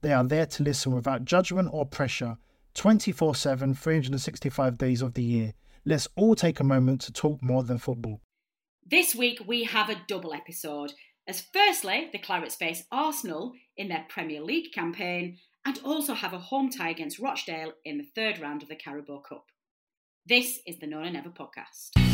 They are there to listen without judgment or pressure 24 7, 365 days of the year. Let's all take a moment to talk more than football. This week we have a double episode, as firstly, the Clarets face Arsenal in their Premier League campaign and also have a home tie against Rochdale in the third round of the Carabao Cup. This is the No Nay Never podcast.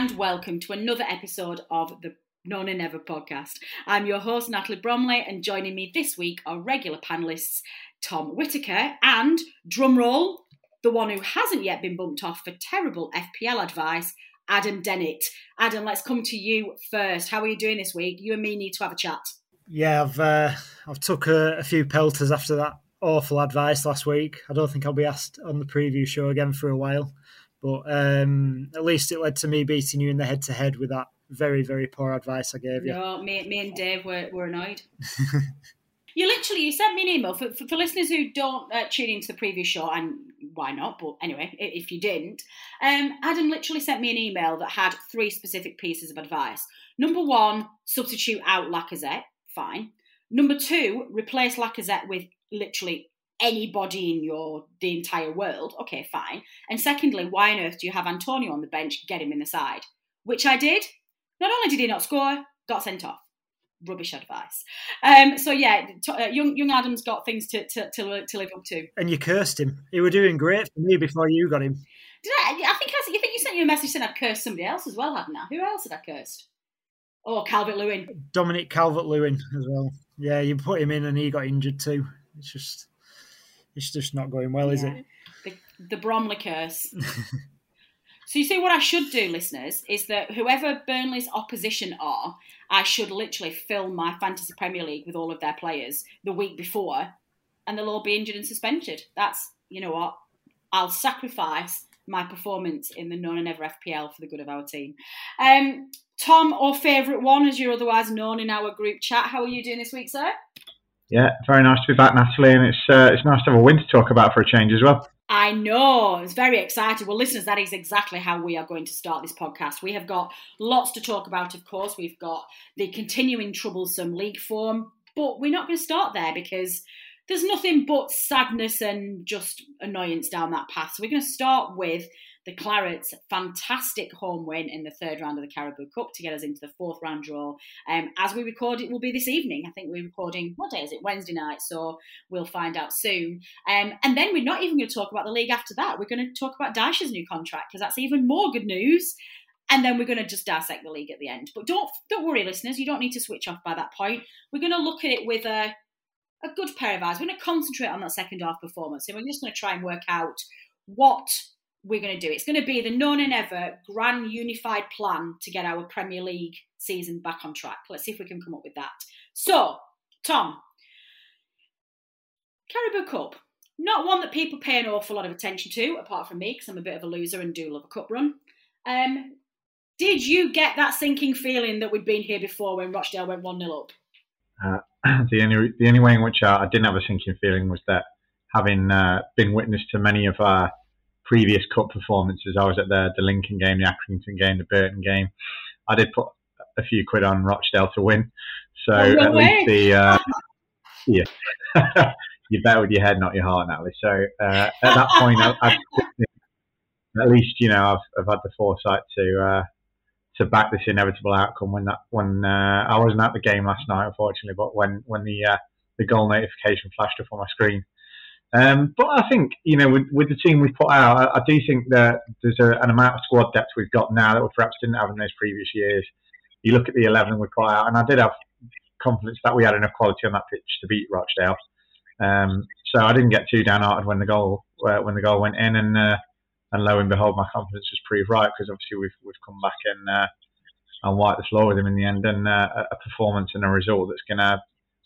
And welcome to another episode of the No Nay Never podcast. I'm your host, Natalie Bromley, and joining me this week are regular panelists Tom Whitaker and, drumroll, the one who hasn't yet been bumped off for terrible FPL advice, Adam Dennett. Adam, let's come to you first. How are you doing this week? You and me need to have a chat. Yeah, I've uh, I've took a, a few pelters after that awful advice last week. I don't think I'll be asked on the preview show again for a while. But um, at least it led to me beating you in the head to head with that very, very poor advice I gave you. No, me, me and Dave were, were annoyed. you literally you sent me an email for, for, for listeners who don't uh, tune into the previous show, and why not? But anyway, if you didn't, um, Adam literally sent me an email that had three specific pieces of advice. Number one, substitute out Lacazette. Fine. Number two, replace Lacazette with literally anybody in your the entire world, okay, fine. And secondly, why on earth do you have Antonio on the bench? Get him in the side, which I did. Not only did he not score, got sent off. Rubbish advice. Um, so yeah, t- uh, young young Adam's got things to, to to to live up to. And you cursed him. He were doing great for me before you got him. Did I? I think I, you think you sent you a message saying I'd cursed somebody else as well, hadn't I? Who else had I cursed? Oh, Calvert Lewin. Dominic Calvert Lewin as well. Yeah, you put him in and he got injured too. It's just it's just not going well, yeah. is it? The, the Bromley curse. so you see, what I should do, listeners, is that whoever Burnley's opposition are, I should literally fill my fantasy Premier League with all of their players the week before, and they'll all be injured and suspended. That's you know what? I'll sacrifice my performance in the No Nay Never FPL for the good of our team. Um, Tom, or favourite one, as you're otherwise known in our group chat, how are you doing this week, sir? Yeah, very nice to be back, Natalie, and it's uh, it's nice to have a win to talk about for a change as well. I know. It's very exciting. Well, listeners, that is exactly how we are going to start this podcast. We have got lots to talk about, of course. We've got the continuing troublesome league form, but we're not going to start there because there's nothing but sadness and just annoyance down that path. So we're going to start with the Clarets' fantastic home win in the third round of the Carabao Cup to get us into the fourth round draw. Um, as we record, it will be this evening. I think we're recording, what day is it? Wednesday night. So we'll find out soon. Um, and then we're not even going to talk about the league after that. We're going to talk about Dyche's new contract because that's even more good news. And then we're going to just dissect the league at the end. But don't don't worry, listeners. You don't need to switch off by that point. We're going to look at it with a a good pair of eyes. We're going to concentrate on that second half performance, and we're just going to try and work out what we're going to do. It's going to be the No Nay Never grand unified plan to get our Premier League season back on track. Let's see if we can come up with that. So, Tom, Carabao Cup, not one that people pay an awful lot of attention to, apart from me, because I'm a bit of a loser and do love a cup run. Um, did you get that sinking feeling that we'd been here before when Rochdale went 1 0 up? Uh, the only the only way in which I, I, didn't have a sinking feeling was that having uh, been witness to many of our previous cup performances. I was at the the Lincoln game, the Accrington game, the Burton game. I did put a few quid on Rochdale to win, so Oh, no at way. least the uh, yeah, you bet with your head, not your heart, Natalie. So uh, at that point, I, I, at least you know I've I've had the foresight to. Uh, to back this inevitable outcome when that when uh, I wasn't at the game last night, unfortunately, but when when the uh, the goal notification flashed up on my screen. Um, but I think you know with, with the team we've put out, I, I do think that there's a, an amount of squad depth we've got now that we perhaps didn't have in those previous years. You look at the eleven we put out, and I did have confidence that we had enough quality on that pitch to beat Rochdale. Um, so I didn't get too downhearted when the goal uh, when the goal went in, and uh, and lo and behold, my confidence was proved right because obviously we've we've come back and uh, and wiped the floor with him in the end, and uh, a performance and a result that's going to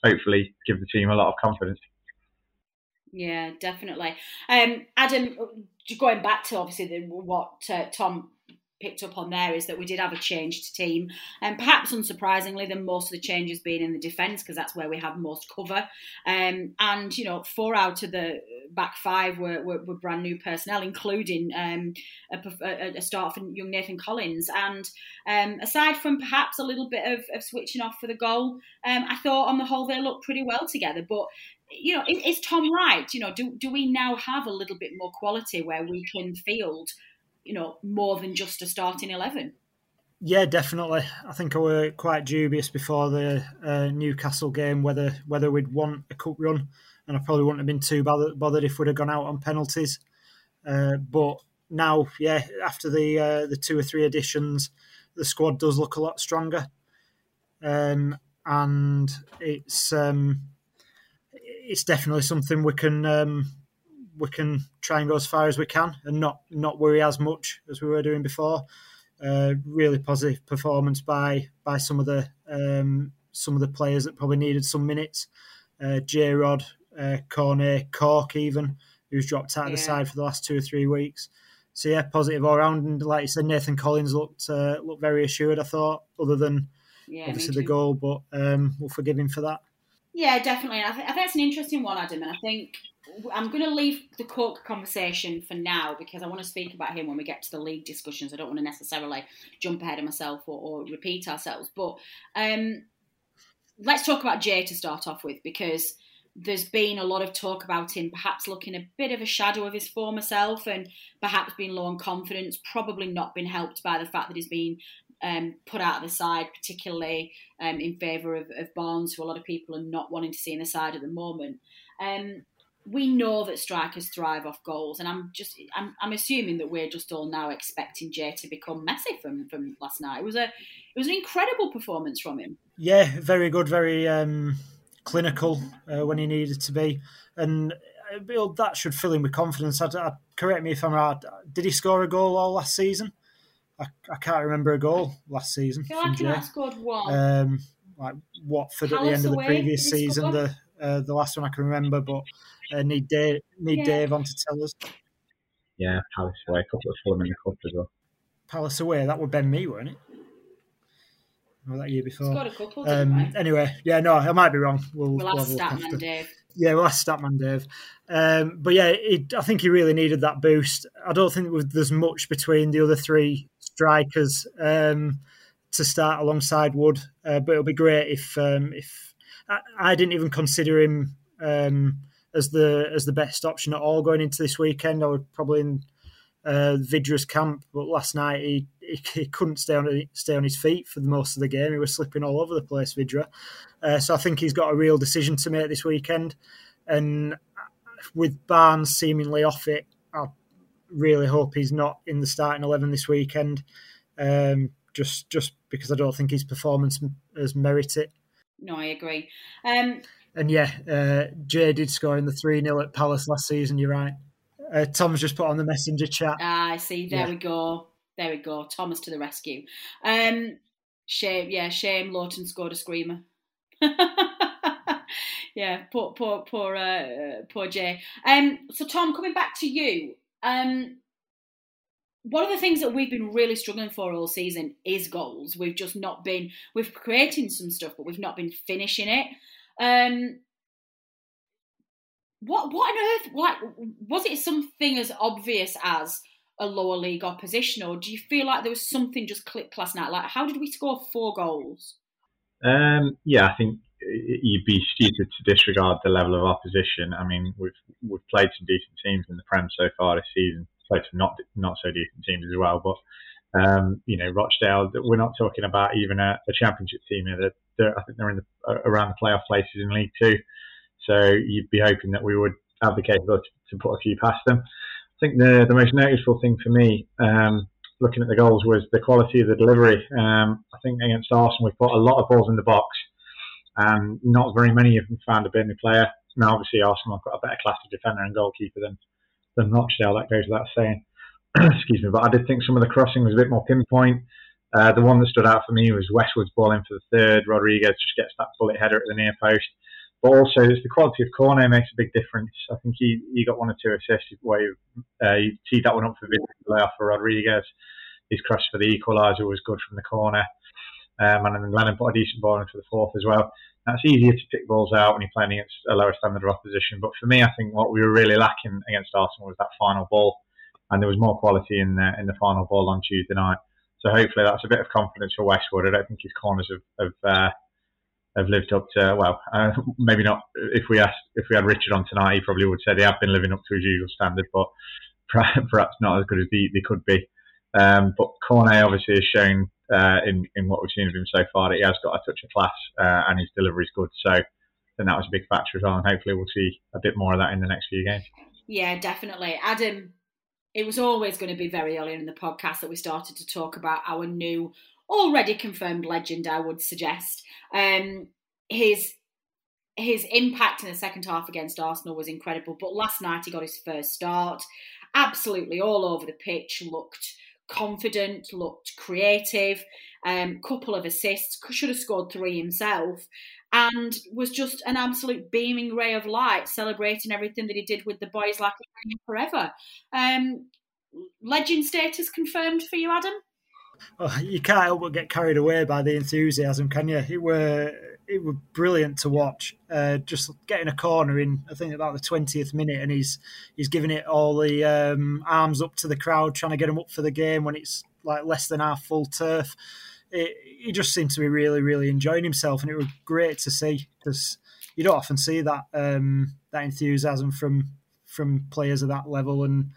hopefully give the team a lot of confidence. Yeah, definitely. Um, Adam, going back to obviously the, what uh, Tom picked up on there is that we did have a changed team, and perhaps unsurprisingly, then most of the changes being in the defence because that's where we have most cover. Um, and you know, four out of the back five were, were, were brand new personnel, including um, a, a start for young Nathan Collins. And um, aside from perhaps a little bit of, of switching off for the goal, um, I thought on the whole they looked pretty well together. But you know, is, is Tom right? You know, do do we now have a little bit more quality where we can field, you know, more than just a starting eleven? Yeah, definitely. I think I were quite dubious before the uh, Newcastle game whether whether we'd want a cup run, and I probably wouldn't have been too bothered, bothered if we'd have gone out on penalties. Uh, but now, yeah, after the uh, the two or three additions, the squad does look a lot stronger, um, and it's um, it's definitely something we can um, we can try and go as far as we can and not not worry as much as we were doing before. Uh, really positive performance by by some of the um, some of the players that probably needed some minutes. Uh, J Rod, uh, Cornet, Cork, even who's dropped out of the side for the last two or three weeks. So yeah, positive all round. And like you said, Nathan Collins looked uh, looked very assured. I thought, other than Yeah, obviously the goal, but um, we'll forgive him for that. Yeah, definitely. I, th- I think that's an interesting one, Adam. And I think I'm going to leave the Cork conversation for now because I want to speak about him when we get to the league discussions. I don't want to necessarily jump ahead of myself or, or repeat ourselves. But um, let's talk about Jay to start off with because there's been a lot of talk about him perhaps looking a bit of a shadow of his former self and perhaps being low on confidence, probably not been helped by the fact that he's been um, put out of the side, particularly um, in favour of, of Barnes, who a lot of people are not wanting to see in the side at the moment. Um, we know that strikers thrive off goals, and I'm just I'm, I'm assuming that we're just all now expecting Jay to become Messi from from last night. It was a it was an incredible performance from him. Yeah, very good, very um, clinical uh, when he needed to be, and uh, that should fill him with confidence. I'd, I'd, correct me if I'm right. Did he score a goal all last season? I, I can't remember a goal last season I feel from like Jay. scored one. Um, like Watford at the end of the away, previous did season, the uh, the last one I can remember, but uh, need Dave need Yeah. Dave on to tell us. Yeah, Palace away, a couple of Fulham in the cup as well. Palace away, that would Ben me, weren't it? Or that year before. scored a couple, didn't Um, anyway, yeah, no, I might be wrong. We'll, We'll have have a look Statman after. Dave. Yeah, well, that's Statman Dave. Um, but yeah, it, I think he really needed that boost. I don't think there's much between the other three strikers um, to start alongside Wood. Uh, but it'll be great if um, if I, I didn't even consider him um, as the as the best option at all going into this weekend. I would probably in uh, Vydra's camp, but last night he, he, he couldn't stay on stay on his feet for the most of the game. He was slipping all over the place, Vydra. Uh, so I think he's got a real decision to make this weekend. And with Barnes seemingly off it, I really hope he's not in the starting eleven this weekend. Um, just just because I don't think his performance has merit it. No, I agree. Um, And yeah, uh, Jay did score in the 3 0 at Palace last season, you're right. Uh, Tom's just put on the messenger chat. Ah, I see. There Yeah. we go. There we go. Thomas to the rescue. Um, shame. Yeah, shame. Lowton scored a screamer. yeah, poor, poor, poor, uh, poor Jay. Um, so Tom, coming back to you. Um, one of the things that we've been really struggling for all season is goals. We've just not been. We've creating some stuff, but we've not been finishing it. Um, what what on earth? Like, was it something as obvious as a lower league opposition, or do you feel like there was something just clicked last night? Like, how did we score four goals? Um, yeah, I think you'd be stupid to disregard the level of opposition. I mean, we've we've played some decent teams in the Prem so far this season. Played some not not so decent teams as well, but um, you know, Rochdale. We're not talking about even a, a championship team here. I think they're in the, around the playoff places in League Two. So you'd be hoping that we would have the capability to put a few past them. I think the the most noticeable thing for me, um, looking at the goals, was the quality of the delivery. Um, I think against Arsenal, we put a lot of balls in the box, and not very many of them found a Burnley player. Now, obviously, Arsenal have got a better class of defender and goalkeeper than than Rochdale. That goes without saying. Excuse me, but I did think some of the crossing was a bit more pinpoint. Uh, the one that stood out for me was Westwood's ball in for the third. Rodriguez just gets that bullet header at the near post. But also, it's the quality of corner makes a big difference. I think he, he got one or two assists where you, uh, you teed that one up for Villa for Rodriguez. His cross for the equaliser was good from the corner. Um, and then Lennon put a decent ball in for the fourth as well. It's easier to pick balls out when you're playing against a lower standard of opposition. But for me, I think what we were really lacking against Arsenal was that final ball. And there was more quality in the, in the final ball on Tuesday night. So hopefully that's a bit of confidence for Westwood. I don't think his corners have, have uh, have lived up to well, uh, maybe not. If we asked, if we had Richard on tonight, he probably would say they have been living up to his usual standard, but perhaps not as good as they, they could be. Um, but Cornet obviously has shown uh, in in what we've seen of him so far that he has got a touch of class uh, and his delivery is good. So then that was a big factor as well, and hopefully we'll see a bit more of that in the next few games. Yeah, definitely, Adam. It was always going to be very early in the podcast that we started to talk about our new already confirmed legend, I would suggest. Um, his his impact in the second half against Arsenal was incredible, but last night he got his first start, absolutely all over the pitch, looked confident, looked creative, um, couple of assists, should have scored three himself, and was just an absolute beaming ray of light, celebrating everything that he did with the boys like forever. Um, legend status confirmed for you, Adam? Oh, you can't help but get carried away by the enthusiasm, can you? It were it were brilliant to watch. Uh, just getting a corner in, I think about the twentieth minute, and he's he's giving it all the um, arms up to the crowd, trying to get them up for the game when it's like less than half full turf. It, he just seemed to be really, really enjoying himself, and it was great to see because you don't often see that um, that enthusiasm from from players of that level and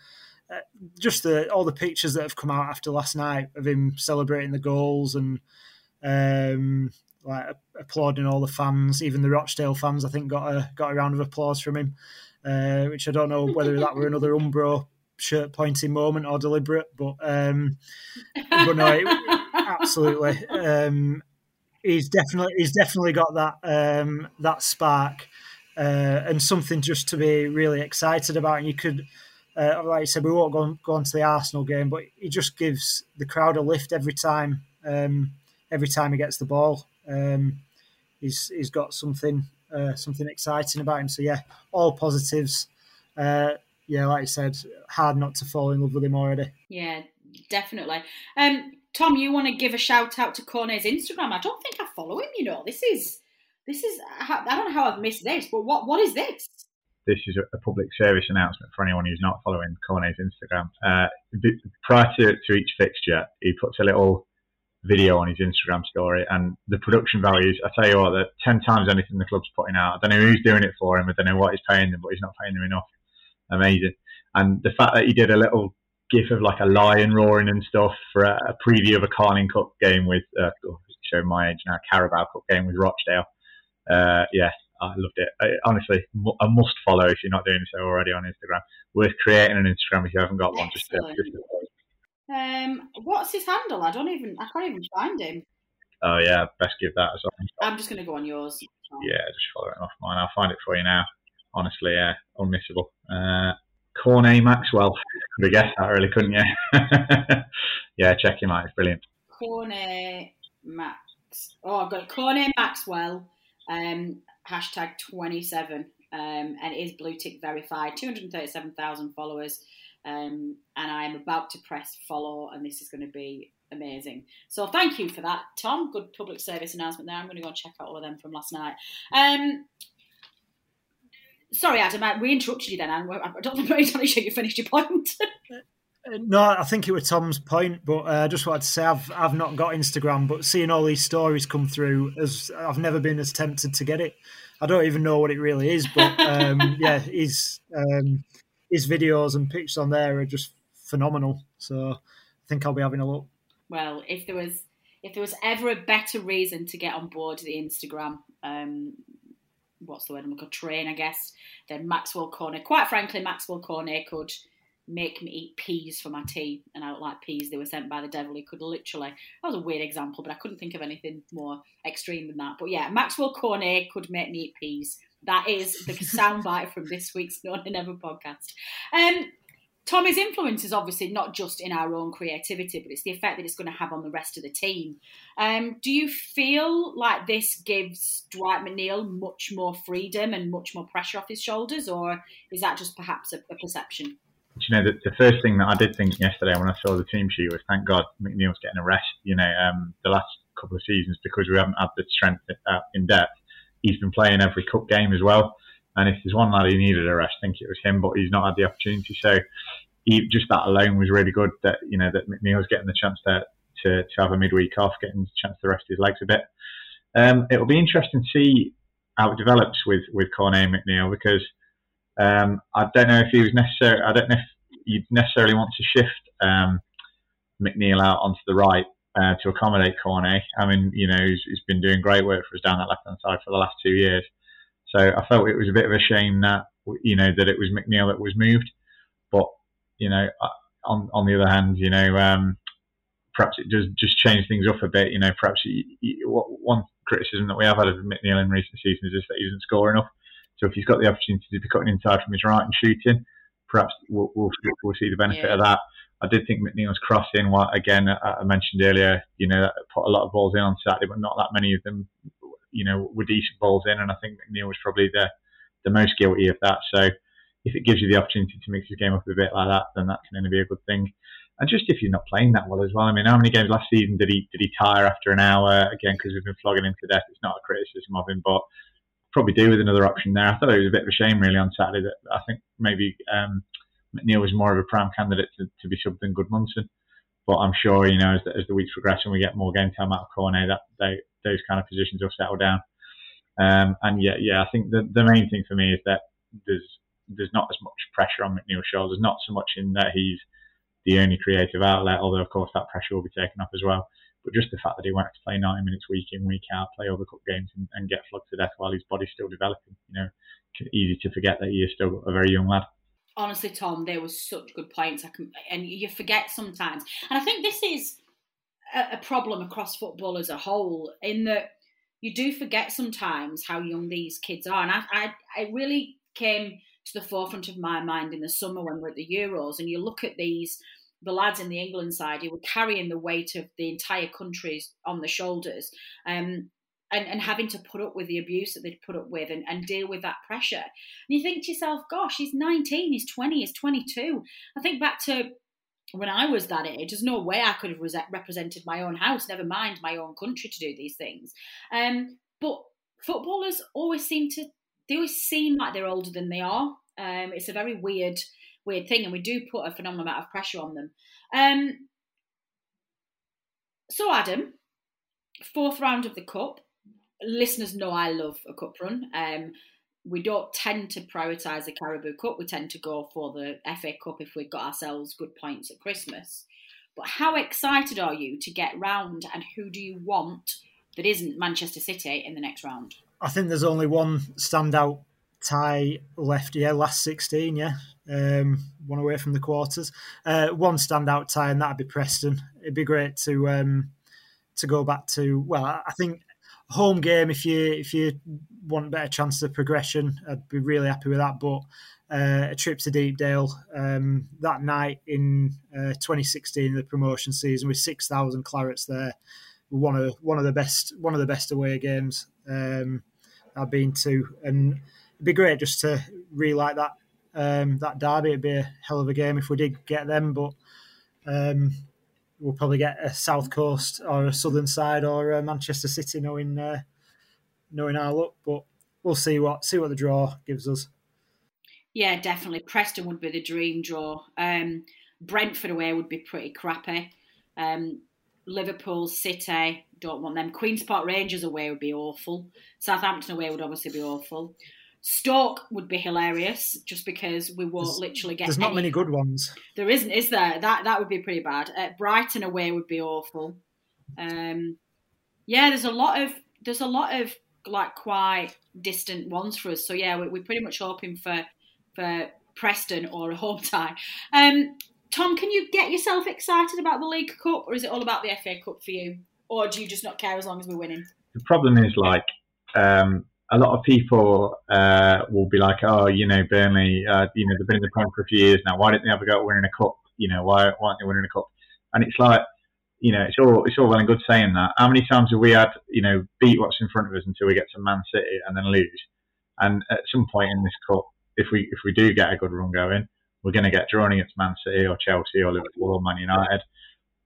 uh, just the all the pictures that have come out after last night of him celebrating the goals and um, like applauding all the fans, even the Rochdale fans, I think got a got a round of applause from him, uh, which I don't know whether that were another Umbro shirt pointing moment or deliberate, but um, but no, it, absolutely. Um, he's definitely he's definitely got that um, that spark uh, and something just to be really excited about. And you could uh, like I said, we won't go on, go on to the Arsenal game, but he just gives the crowd a lift every time. Um, every time he gets the ball, um, he's he's got something uh, something exciting about him. So yeah, all positives. Uh, yeah, like I said, hard not to fall in love with him already. Yeah, definitely. Um, Tom, you want to give a shout out to Cornet's Instagram? I don't think I follow him. You know, this is this is I don't know how I've missed this, but what what is this? This is a, public service announcement for anyone who's not following Cornet's Instagram. Uh, prior to, to each fixture, he puts a little video on his Instagram story, and the production values, I tell you what, that 10 times anything the club's putting out. I don't know who's doing it for him, I don't know what he's paying them, but he's not paying them enough. Amazing. And the fact that he did a little gif of like a lion roaring and stuff for a, a preview of a Carling Cup game with, uh, oh, showing my age now, Carabao Cup game with Rochdale. Uh, yeah, I loved it. I, honestly, a must follow if you're not doing so already on Instagram. Worth creating an Instagram if you haven't got one. Just, just um, what's his handle? I don't even. I can't even find him. Oh yeah, best give that as well. I'm just going to go on yours. Yeah, just follow it off mine. I'll find it for you now. Honestly, yeah, unmissable. Uh, Cornet Maxwell. Could have guessed that, really, couldn't you? yeah, check him out. It's brilliant. Cornet Max. Oh, I've got Cornet Maxwell. Um, hashtag 27 um, and is blue tick verified 237,000 followers um, and I'm about to press follow and this is going to be amazing so thank you for that Tom good public service announcement there I'm going to go and check out all of them from last night um, sorry, Adam, I, we interrupted you then. and I don't know if you finished your point. No, I think it was Tom's point, but uh, I just wanted to say I've I've not got Instagram, but seeing all these stories come through, as I've never been as tempted to get it. I don't even know what it really is, but um, yeah, his um, his videos and pictures on there are just phenomenal. So I think I'll be having a look. Well, if there was if there was ever a better reason to get on board the Instagram, um, what's the word I'm going to train, I guess, then Maxwell Cornet. Quite frankly, Maxwell Cornet could make me eat peas for my tea, and I don't like peas. They were sent by the devil. He could literally. That was a weird example, but I couldn't think of anything more extreme than that. But yeah, Maxwell Cornet could make me eat peas. That is the soundbite from this week's No Never podcast. Um, Tommy's influence is obviously not just in our own creativity, but it's the effect that it's going to have on the rest of the team. Um, do you feel like this gives Dwight McNeil much more freedom and much more pressure off his shoulders, or is that just perhaps a, a perception? You know, the, the, first thing that I did think yesterday when I saw the team sheet was, thank God McNeil's getting a rest. You know, um, the last couple of seasons because we haven't had the strength uh, in depth. He's been playing every cup game as well, and if there's one lad who needed a rest, I think it was him. But he's not had the opportunity, so he, just that alone was really good. That you know that McNeil's getting the chance to to, to have a midweek off, getting the chance to rest his legs a bit. Um, it'll be interesting to see how it develops with with and McNeil because um, I don't know if he was necessary. I don't know if you'd necessarily want to shift um, McNeil out onto the right uh, to accommodate Cornet. I mean, you know, he's, he's been doing great work for us down that left hand side for the last two years. So I felt it was a bit of a shame that you know that it was McNeil that was moved. But you know, on on the other hand, you know, um, perhaps it does just change things up a bit. You know, perhaps he, he, one criticism that we have had of McNeil in recent seasons is that he doesn't score enough. So if he's got the opportunity to be cutting inside from his right and shooting, perhaps we'll, we'll, we'll see the benefit yeah. of that. I did think McNeil's crossing, what again uh, I mentioned earlier, you know, put a lot of balls in on Saturday, but not that many of them, you know, were decent balls in. And I think McNeil was probably the the most guilty of that. So if it gives you the opportunity to mix his game up a bit like that, then that can only be a good thing. And just if you're not playing that well as well. I mean, how many games last season did he did he tire after an hour? Again, because we've been flogging him to death. It's not a criticism of him, but probably do with another option there. I thought it was a bit of a shame really on Saturday that I think maybe um, McNeil was more of a prime candidate to, to be subbed than Gudmundsson. But I'm sure you know as the, as the weeks progress and we get more game time out of Cornet, that they, those kind of positions will settle down. Um, and yeah, yeah, I think the the main thing for me is that there's there's not as much pressure on McNeil's shoulders, not so much in that he's the only creative outlet, although of course that pressure will be taken off as well. But just the fact that he have to play 90 minutes week in, week out, play all the cup games and, and get flogged to death while his body's still developing, you know, easy to forget that he is still a very young lad. Honestly, Tom, there was such good points. I can, and you forget sometimes. And I think this is a, a problem across football as a whole, in that you do forget sometimes how young these kids are. And I, I, I really came to the forefront of my mind in the summer when we we're at the Euros, and you look at these the lads in the England side who were carrying the weight of the entire country on the shoulders. Um, and, and having to put up with the abuse that they'd put up with and, and deal with that pressure. And you think to yourself, gosh, he's 19, he's 20, he's 22. I think back to when I was that age, there's no way I could have represented my own house, never mind my own country to do these things. Um, but footballers always seem to, they always seem like they're older than they are. Um, it's a very weird weird thing, and we do put a phenomenal amount of pressure on them. Um, so, Adam, fourth round of the cup. Listeners know I love a cup run. Um, we don't tend to prioritise the Carabao Cup. We tend to go for the FA Cup if we've got ourselves good points at Christmas. But how excited are you to get round, and who do you want that isn't Manchester City in the next round? I think there's only one standout tie left. Yeah, last sixteen. Yeah, um, one away from the quarters. Uh, one standout tie, and that'd be Preston. It'd be great to um, to go back to. Well, I think home game if you if you want better chance of progression, I'd be really happy with that. But uh, a trip to Deepdale um, that night in uh, 2016, the promotion season, with 6,000 clarets there, one of one of the best one of the best away games um, I've been to, and it'd be great just to relight that um, that derby. It'd be a hell of a game if we did get them, but um, we'll probably get a South Coast or a Southern side or Manchester City, knowing uh, knowing our luck. But we'll see what see what the draw gives us. Yeah, definitely. Preston would be the dream draw. Um, Brentford away would be pretty crappy. Um, Liverpool, City, don't want them. Queen's Park Rangers away would be awful. Southampton away would obviously be awful. Stoke would be hilarious just because we won't There's- literally get. There's not many good ones. There isn't, is there? That that would be pretty bad. Uh, Brighton away would be awful. Um, yeah, there's a lot of there's a lot of like quite distant ones for us. So yeah, we, we're pretty much hoping for for Preston or a home tie. Um, Tom, can you get yourself excited about the League Cup, or is it all about the FA Cup for you, or do you just not care as long as we're winning? the problem is like um, a lot of people uh, will be like, oh, you know, Burnley, uh, you know, they've been in the Prem for a few years now. Why didn't they ever go winning a cup? You know, why, why aren't they winning a cup? And it's like, you know, it's all it's all well and good saying that. How many times have we had, you know, beat what's in front of us until we get to Man City and then lose? And at some point in this cup, if we if we do get a good run going, we're going to get drawn against Man City or Chelsea or Liverpool or Man United.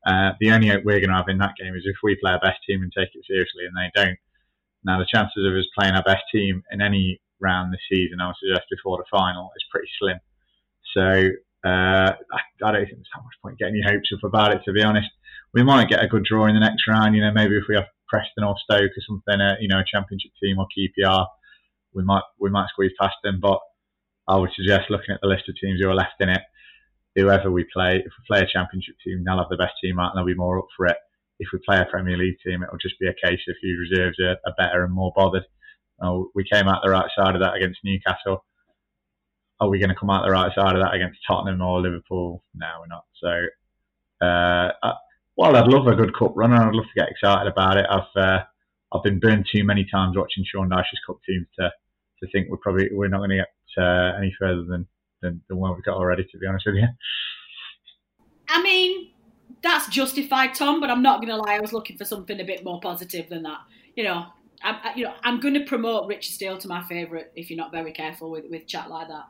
Uh, the only hope we're going to have in that game is if we play our best team and take it seriously, and they don't. Now, the chances of us playing our best team in any round this season, I would suggest before the final, is pretty slim. So uh, I, I don't think there's that much point getting your hopes up about it. To be honest, we might get a good draw in the next round. You know, maybe if we have Preston or Stoke or something, uh, you know, a Championship team or QPR, we might we might squeeze past them. But I would suggest looking at the list of teams who are left in it, whoever we play, if we play a Championship team, they'll have the best team out and they'll be more up for it. If we play a Premier League team, it'll just be a case of whose reserves are, are better and more bothered. Oh, we came out the right side of that against Newcastle. Are we going to come out the right side of that against Tottenham or Liverpool? No, we're not. So, uh, I, while I'd love a good cup run and I'd love to get excited about it, I've uh, I've been burned too many times watching Sean Dyche's cup teams to to think we're probably we're not going to get uh, any further than, than the one we've got already. To be honest with you. I mean, that's justified, Tom. But I'm not going to lie. I was looking for something a bit more positive than that. You know, I, I, you know, I'm going to promote Richard Steele to my favourite if you're not very careful with, with chat like that.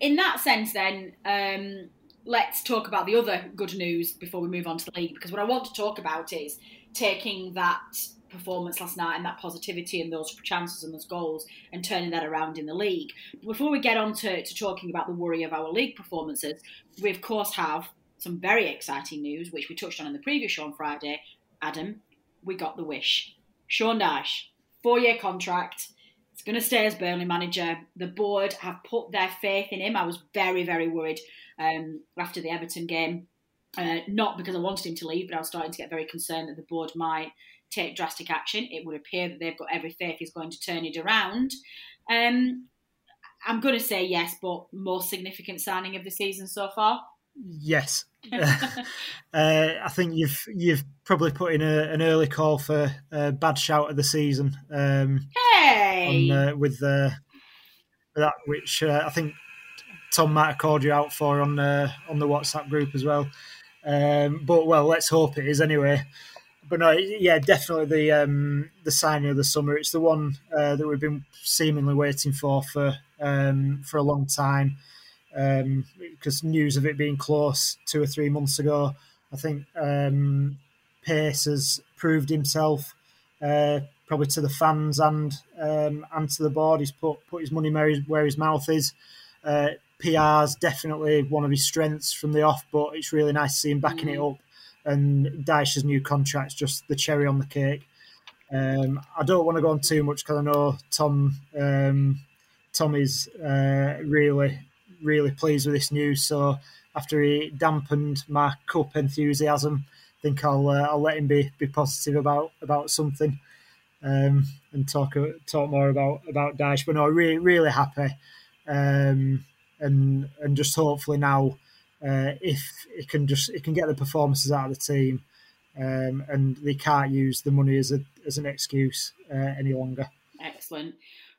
In that sense, then, um, let's talk about the other good news before we move on to the league. Because what I want to talk about is taking that performance last night and that positivity and those chances and those goals and turning that around in the league. But Before we get on to, to talking about the worry of our league performances, we of course have some very exciting news, which we touched on in the previous show on Friday. Adam, we got the wish. Sean Dyche, four year contract. It's going to stay as Burnley manager. The board have put their faith in him. I was very, very worried um, after the Everton game. Uh, not because I wanted him to leave, but I was starting to get very concerned that the board might take drastic action. It would appear that they've got every faith he's going to turn it around. Um, I'm going to say yes, but most significant signing of the season so far. Yes, uh, I think you've you've probably put in a, an early call for a bad shout of the season. Um, Hey, on, uh, with uh, that, which uh, I think Tom might have called you out for on uh, on the WhatsApp group as well. Um, but well, let's hope it is anyway. But no, yeah, definitely the um, the signing of the summer. It's the one uh, that we've been seemingly waiting for for um, for a long time. Um, because news of it being close two or three months ago, I think um, Pace has proved himself uh, probably to the fans and um, and to the board. He's put put his money where his, where his mouth is. Uh, PR's definitely one of his strengths from the off, but it's really nice to see him backing it up. And Dyche's new contract's just the cherry on the cake. Um, I don't want to go on too much because I know Tom um, Tom is uh, really really pleased with this news. So after he dampened my cup enthusiasm, I think I'll uh, I'll let him be be positive about about something um, and talk talk more about about Dyche. But no, really really happy, um, and and just hopefully now, uh, if it can just it can get the performances out of the team, um, and they can't use the money as a as an excuse uh, any longer. Excellent.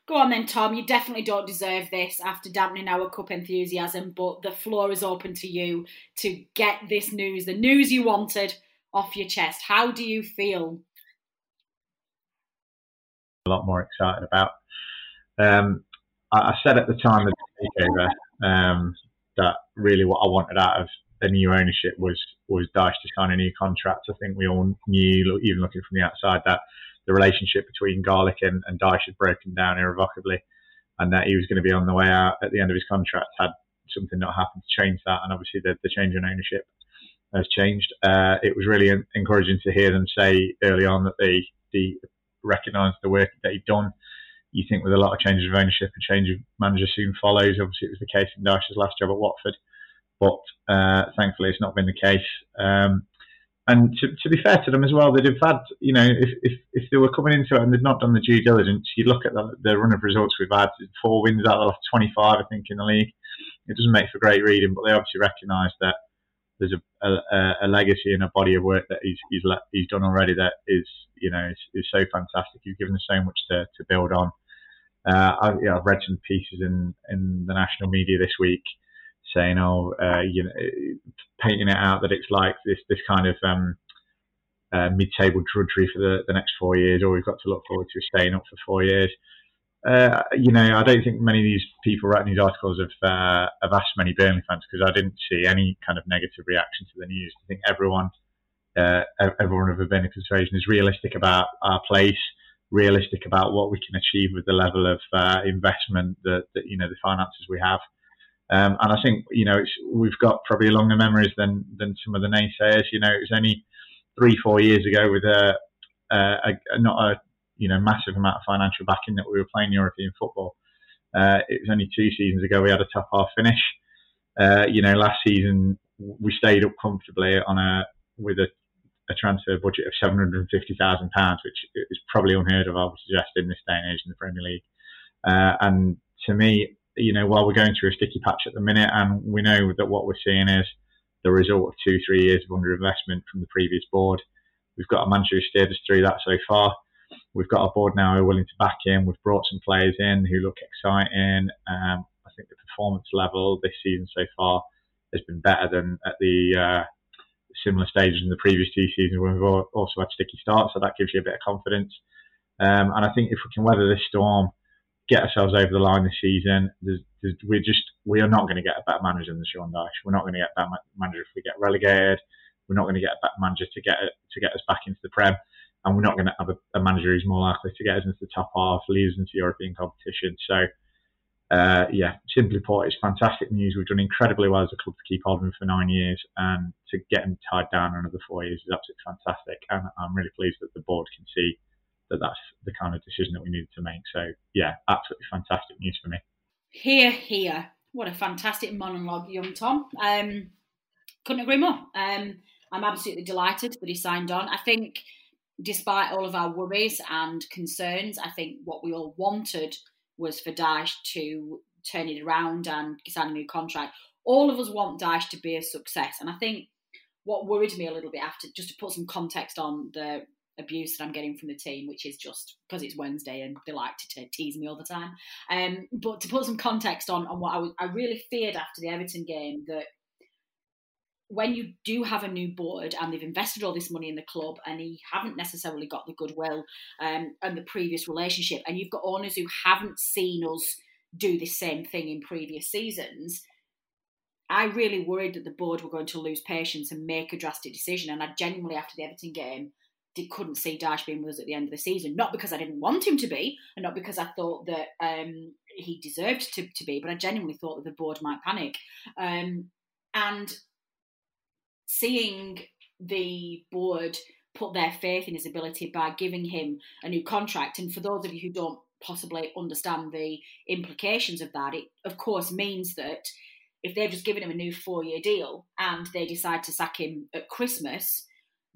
Go on then, Tom. You definitely don't deserve this after dampening our cup enthusiasm, but the floor is open to you to get this news, the news you wanted, off your chest. How do you feel? A lot more excited about. Um, I, I said at the time of the takeover um, that really what I wanted out of the new ownership was was Dyche to sign a new contract. I think we all knew, even looking from the outside, that the relationship between Garlick and, and Dyche had broken down irrevocably. and that he was going to be on the way out at the end of his contract had something not happened to change that. And obviously, the, the change in ownership has changed. Uh, it was really encouraging to hear them say early on that they, they recognised the work that he'd done. You think with a lot of changes of ownership, a change of manager soon follows. Obviously, it was the case in Dyche's last job at Watford, but uh, thankfully, it's not been the case. Um, and to, to, be fair to them as well, they'd have had, you know, if, if, if they were coming into it and they'd not done the due diligence, you look at the, the run of results we've had, four wins out of the last 25, I think, in the league. It doesn't make for great reading, but they obviously recognise that there's a, a, a, legacy and a body of work that he's he's, he's done already that is, you know, is, is so fantastic. He's given us so much to, to build on. Uh, I, you know, I've read some pieces in, in the national media this week saying, "Oh, uh, you know, painting it out that it's like this this kind of um, uh, mid-table drudgery for the, the next four years, or we've got to look forward to staying up for four years." Uh, you know, I don't think many of these people writing these articles have uh, have asked many Burnley fans because I didn't see any kind of negative reaction to the news. I think everyone, uh, everyone of a Burnley persuasion is realistic about our place, realistic about what we can achieve with the level of uh, investment that, that you know the finances we have. Um, and I think you know we've got probably longer memories than than some of the naysayers. You know, it was only three four years ago with a, a, a not a you know massive amount of financial backing that we were playing European football. Uh, it was only two seasons ago we had a top half finish. Uh, you know, last season we stayed up comfortably on a with a, a transfer budget of seven hundred and fifty thousand pounds, which is probably unheard of. I would suggest in this day and age in the Premier League. Uh, and to me, you know, while we're going through a sticky patch at the minute, and we know that what we're seeing is the result of two, three years of underinvestment from the previous board. We've got a manager who steered us through that so far. We've got a board now who are willing to back in. We've brought some players in who look exciting. Um, I think the performance level this season so far has been better than at the uh, similar stages in the previous two seasons when we've also had sticky starts. So that gives you a bit of confidence. Um, and I think if we can weather this storm, get ourselves over the line this season. There's, there's, we're just we are not going to get a better manager than Sean Dyche. We're not going to get a better manager if we get relegated. We're not going to get a better manager to get to get us back into the Prem, and we're not going to have a, a manager who's more likely to get us into the top half, lead us into European competition. So. Uh, yeah, simply put, it's fantastic news. We've done incredibly well as a club to keep hold of him for nine years, and to get him tied down another four years is absolutely fantastic. And I'm really pleased that the board can see that that's the kind of decision that we needed to make. So yeah, absolutely fantastic news for me. Here, here. What a fantastic monologue, young Tom. Um, couldn't agree more. Um, I'm absolutely delighted that he signed on. I think, despite all of our worries and concerns, I think what we all wanted was for Dyche to turn it around and sign a new contract. All of us want Dyche to be a success, and I think what worried me a little bit after, just to put some context on the abuse that I'm getting from the team, which is just because it's Wednesday and they like to tease me all the time. Um, but to put some context on, on what I was, I really feared after the Everton game that when you do have a new board and they've invested all this money in the club and you haven't necessarily got the goodwill um, and the previous relationship, and you've got owners who haven't seen us do the same thing in previous seasons. I really worried that the board were going to lose patience and make a drastic decision. And I genuinely, after the Everton game, couldn't see Dyche being with us at the end of the season. Not because I didn't want him to be, and not because I thought that um, he deserved to, to be, but I genuinely thought that the board might panic. Um, and seeing the board put their faith in his ability by giving him a new contract, and for those of you who don't possibly understand the implications of that, it of course means that if they've just given him a new four year deal and they decide to sack him at Christmas,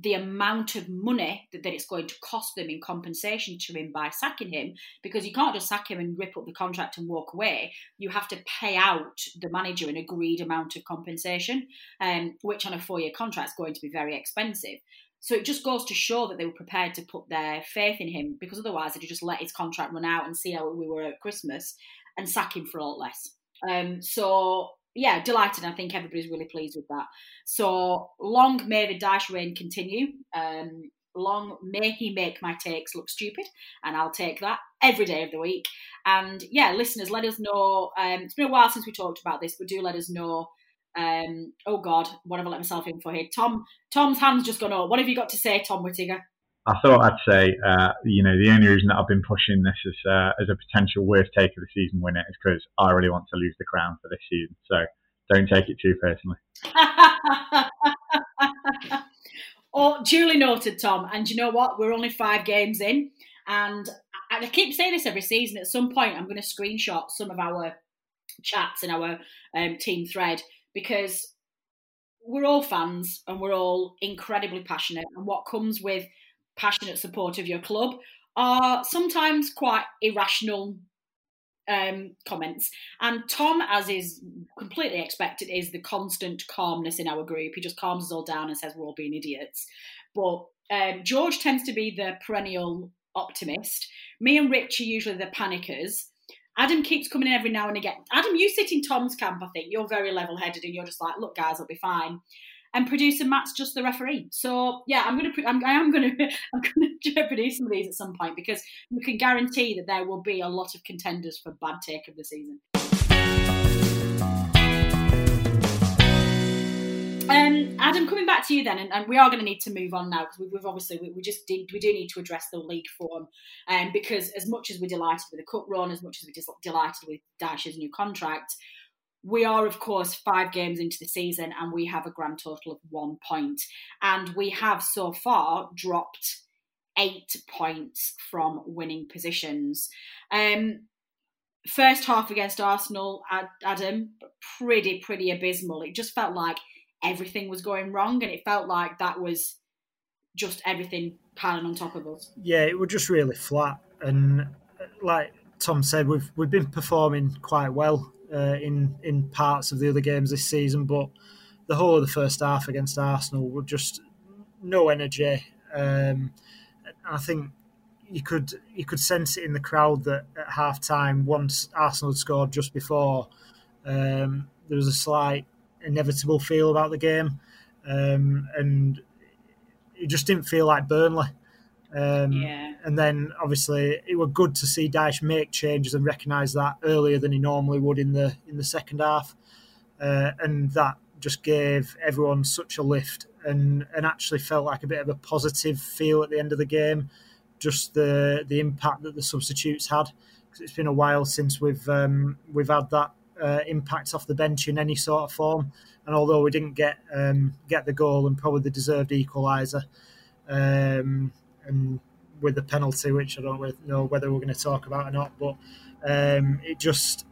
the amount of money that, that it's going to cost them in compensation to him by sacking him, because you can't just sack him and rip up the contract and walk away. You have to pay out the manager an agreed amount of compensation, um, which on a four year contract is going to be very expensive. So it just goes to show that they were prepared to put their faith in him, because otherwise they'd just let his contract run out and see how we were at Christmas and sack him for a lot less. Um, so yeah, delighted. I think everybody's really pleased with that. So long may the Dyche reign continue. Um, long may he make my takes look stupid, and I'll take that every day of the week. And yeah, listeners, let us know. Um, it's been a while since we talked about this, but do let us know. Um, oh God, what have I let myself in for here? Tom, Tom's hand's just gone up. What have you got to say, Tom Whitaker? I thought I'd say, uh, you know, the only reason that I've been pushing this as uh, as a potential worst take of the season winner is because I really want to lose the crown for this season. So don't take it too personally. oh, duly noted, Tom. And you know what? We're only five games in, and I keep saying this every season. At some point, I'm going to screenshot some of our chats in our um, team thread because we're all fans and we're all incredibly passionate. And what comes with passionate support of your club are sometimes quite irrational um, comments. And Tom, as is completely expected, is the constant calmness in our group. He just calms us all down and says we're all being idiots. But um, George tends to be the perennial optimist. Me and Rich are usually the panickers. Adam keeps coming in every now and again. Adam, you sit in Tom's camp, I think. You're very level headed and you're just like, look, guys, I'll be fine. And producer Matt's just the referee. So yeah, I'm gonna, I'm, I am gonna, I'm gonna produce some of these at some point because you can guarantee that there will be a lot of contenders for bad take of the season. Um, Adam, coming back to you then, and, and we are going to need to move on now because we, we've, obviously we, we, just did, we do need to address the league form, um, because as much as we're delighted with the cup run, as much as we're just delighted with Dash's new contract, we are of course five games into the season and we have a grand total of one point. and we have so far dropped eight points from winning positions. Um, first half against Arsenal, Adam, pretty pretty abysmal. It just felt like everything was going wrong, and it felt like that was just everything piling on top of us. Yeah, it was just really flat, and uh, like Tom said, we've we've been performing quite well uh, in in parts of the other games this season, but the whole of the first half against Arsenal were just no energy. Um, I think you could you could sense it in the crowd that at half time, once Arsenal had scored just before, um, there was a slight inevitable feel about the game, um, and it just didn't feel like Burnley. Um, yeah. And then obviously it was good to see Dyche make changes and recognise that earlier than he normally would in the in the second half, uh, and that just gave everyone such a lift and and actually felt like a bit of a positive feel at the end of the game. Just the the impact that the substitutes had because it's been a while since we've um, we've had that uh, impact off the bench in any sort of form. And although we didn't get um, get the goal and probably the deserved equaliser, um, and with the penalty, which I don't know whether we're going to talk about or not, but um, it just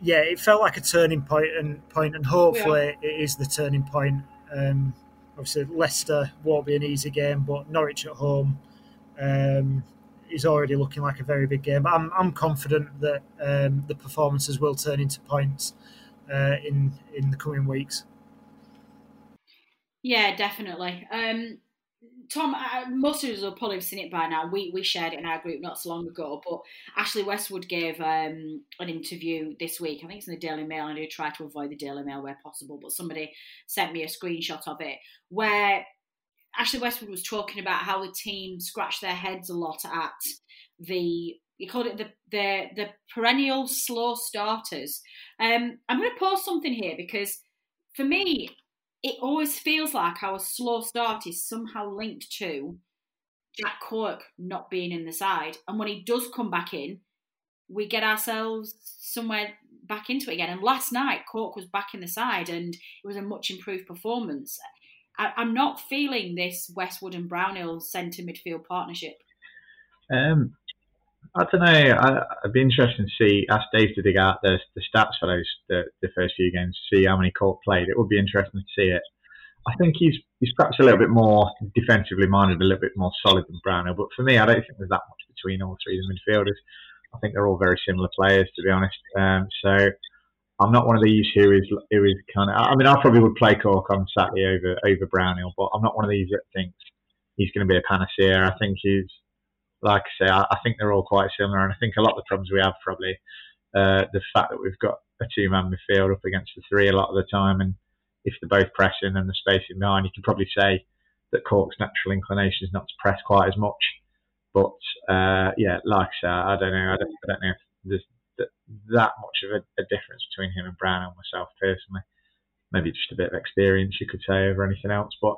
yeah, it felt like a turning point and point, and hopefully yeah. it is the turning point. Um, obviously, Leicester won't be an easy game, but Norwich at home um, is already looking like a very big game. I'm, I'm confident that um, the performances will turn into points uh, in in the coming weeks. Yeah, definitely. Um, Tom, I, most of us will probably have seen it by now. We we shared it in our group not so long ago. But Ashley Westwood gave um, an interview this week. I think it's in the Daily Mail. I do try to avoid the Daily Mail where possible, but somebody sent me a screenshot of it where Ashley Westwood was talking about how the team scratched their heads a lot at the you called it the the, the perennial slow starters. Um, I'm going to post something here because for me, it always feels like our slow start is somehow linked to Jack Cork not being in the side, and when he does come back in, we get ourselves somewhere back into it again. And last night, Cork was back in the side, and it was a much improved performance. I, am not feeling this Westwood and Brownhill centre midfield partnership. Um, I don't know. I, would be interested to see, ask Dave to dig out the, the stats for those the, the first few games, see how many Cork played. It would be interesting to see it. I think he's he's perhaps a little bit more defensively minded, a little bit more solid than Brownhill. But for me, I don't think there's that much between all three of the midfielders. I think they're all very similar players, to be honest. Um, so I'm not one of these who is who is kind of. I mean, I probably would play Cork on Saturday over over Brownhill, but I'm not one of these that thinks he's going to be a panacea. I think he's, like I say, I, I think they're all quite similar, and I think a lot of the problems we have probably uh, the fact that we've got a two-man midfield up against the three a lot of the time, and if they're both pressing and the spacing behind, you can probably say that Cork's natural inclination is not to press quite as much. But uh, yeah, like I say, I don't know. I don't, I don't know if there's that, that much of a, a, difference between him and Brown and myself personally. Maybe just a bit of experience, you could say, over anything else. But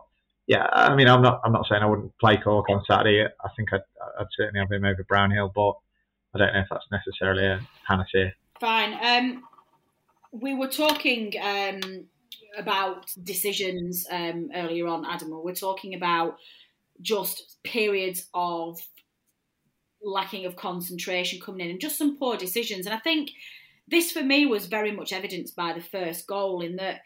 yeah, I mean, I'm not I'm not saying I wouldn't play Cork on Saturday. I think I'd, I'd certainly have him over Brownhill, but I don't know if that's necessarily a panacea. Fine. Um, we were talking um, about decisions um, earlier on, Adam. We're talking about just periods of lacking of concentration coming in and just some poor decisions. And I think this for me was very much evidenced by the first goal in that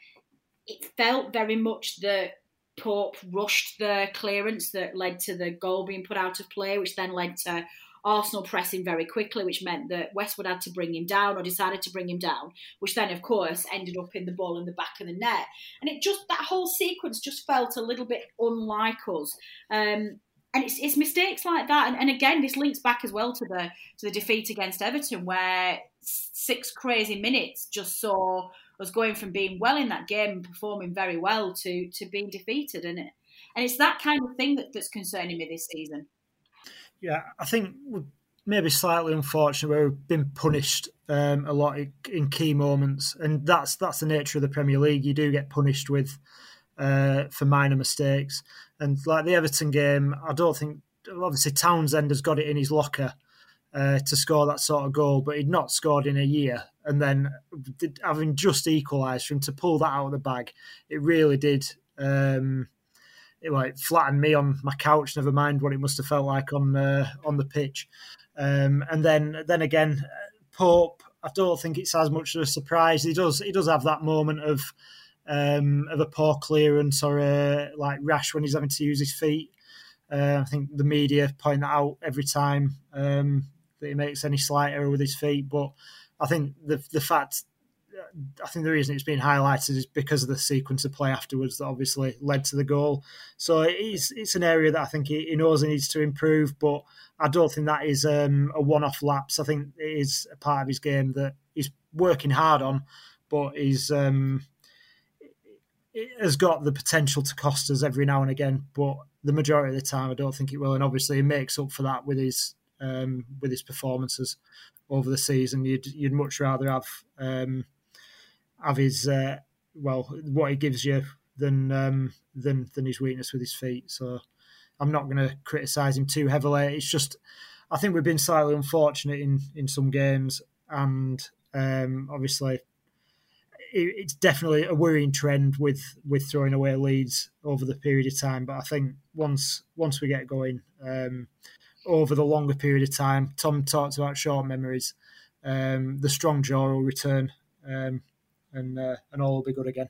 it felt very much that Pope rushed the clearance that led to the goal being put out of play, which then led to Arsenal pressing very quickly, which meant that Westwood had to bring him down or decided to bring him down, which then, of course, ended up in the ball in the back of the net. And it just, that whole sequence just felt a little bit unlike us. Um, and it's, it's mistakes like that. And, and again, this links back as well to the to the defeat against Everton, where six crazy minutes just saw us going from being well in that game and performing very well to to being defeated. And it, and it's that kind of thing that, that's concerning me this season. Yeah, I think we're maybe slightly unfortunate we've been punished um, a lot in key moments, and that's that's the nature of the Premier League. You do get punished with uh, for minor mistakes, and like the Everton game, I don't think obviously Townsend has got it in his locker uh, to score that sort of goal, but he'd not scored in a year. And then having just equalised for him to pull that out of the bag, it really did. Um, it like flattened me on my couch. Never mind what it must have felt like on uh, on the pitch. Um, and then then again, Pope. I don't think it's as much of a surprise. He does he does have that moment of um, of a poor clearance or a, like rash when he's having to use his feet. Uh, I think the media point that out every time um, that he makes any slight error with his feet. But I think the the fact I think the reason it's been highlighted is because of the sequence of play afterwards that obviously led to the goal. So it's it's an area that I think he, knows he needs to improve, but I don't think that is um, a one-off lapse. I think it is a part of his game that he's working hard on, but he's um, it has got the potential to cost us every now and again. But the majority of the time, I don't think it will, and obviously he makes up for that with his um, with his performances over the season. You'd you'd much rather have um, have his uh, well what he gives you than um, than than his weakness with his feet. So I'm not going to criticise him too heavily. It's just I think we've been slightly unfortunate in in some games, and um, obviously it's definitely a worrying trend with with throwing away leads over the period of time. But I think once once we get going um, over the longer period of time, Tom talked about short memories. Um, the strong jaw will return. Um, and uh, and all will be good again.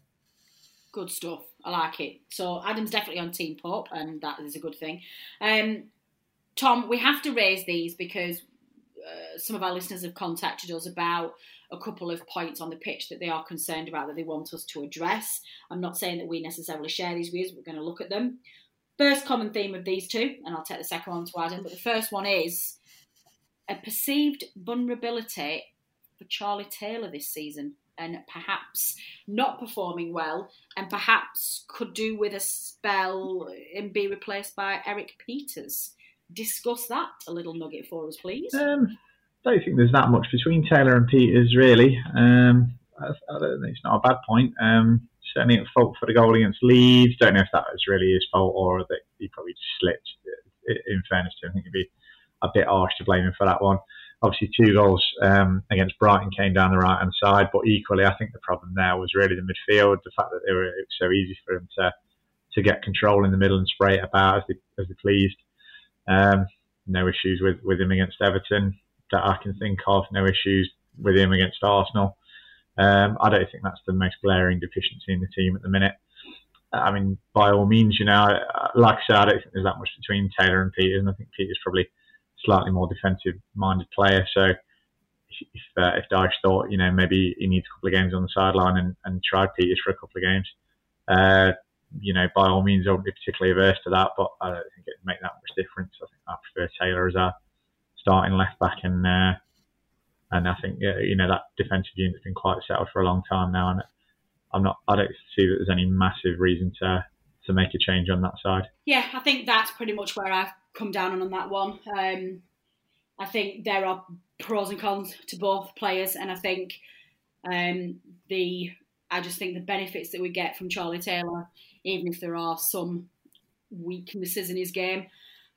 Good stuff. I like it. So Adam's definitely on Team Pope, and that is a good thing. Um, Tom, we have to raise these because uh, some of our listeners have contacted us about a couple of points on the pitch that they are concerned about that they want us to address. I'm not saying that we necessarily share these views, we're going to look at them. First common theme of these two, and I'll take the second one to Adam, but the first one is a perceived vulnerability for Charlie Taylor this season and perhaps not performing well, and perhaps could do with a spell and be replaced by Erik Pieters. Discuss that a little nugget for us, please. Um, I don't think there's that much between Taylor and Pieters, really. Um, I, I don't it's not a bad point. Um, certainly at fault for the goal against Leeds. Don't know if that was really his fault or that he probably just slipped. In fairness to him, I think it'd be a bit harsh to blame him for that one obviously two goals um, against Brighton came down the right hand side, but equally, I think the problem there was really the midfield. The fact that they were it was so easy for them to to get control in the middle and spray it about as they as they pleased. Um, no issues with with him against Everton that I can think of. No issues with him against Arsenal. Um, I don't think that's the most glaring deficiency in the team at the minute. I mean, by all means, you know, like I said, I don't think there's that much between Taylor and Pieters, and I think Pieters probably slightly more defensive minded player. So if uh, if Dyche thought you know maybe he needs a couple of games on the sideline and, and tried Pieters for a couple of games, uh, you know by all means I wouldn't be particularly averse to that, but I don't think it'd make that much difference. I think I prefer Taylor as our starting left back and uh, and I think you know that defensive unit's been quite settled for a long time now, and I'm not I don't see that there's any massive reason to to make a change on that side. Yeah, I think that's pretty much where I've come down on, on that one. Um, I think there are pros and cons to both players, and I think um, the I just think the benefits that we get from Charlie Taylor, even if there are some weaknesses in his game.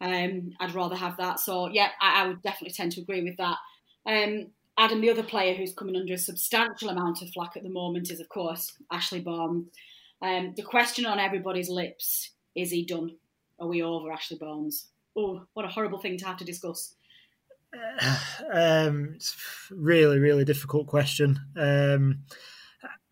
Um, I'd rather have that. So yeah, I, I, would definitely tend to agree with that. Um, Adam, the other player who's coming under a substantial amount of flack at the moment is, of course, Ashley Barnes. Um, the question on everybody's lips is he done? Are we over Ashley Barnes? Oh, what a horrible thing to have to discuss. Um, it's really, really difficult question. Um,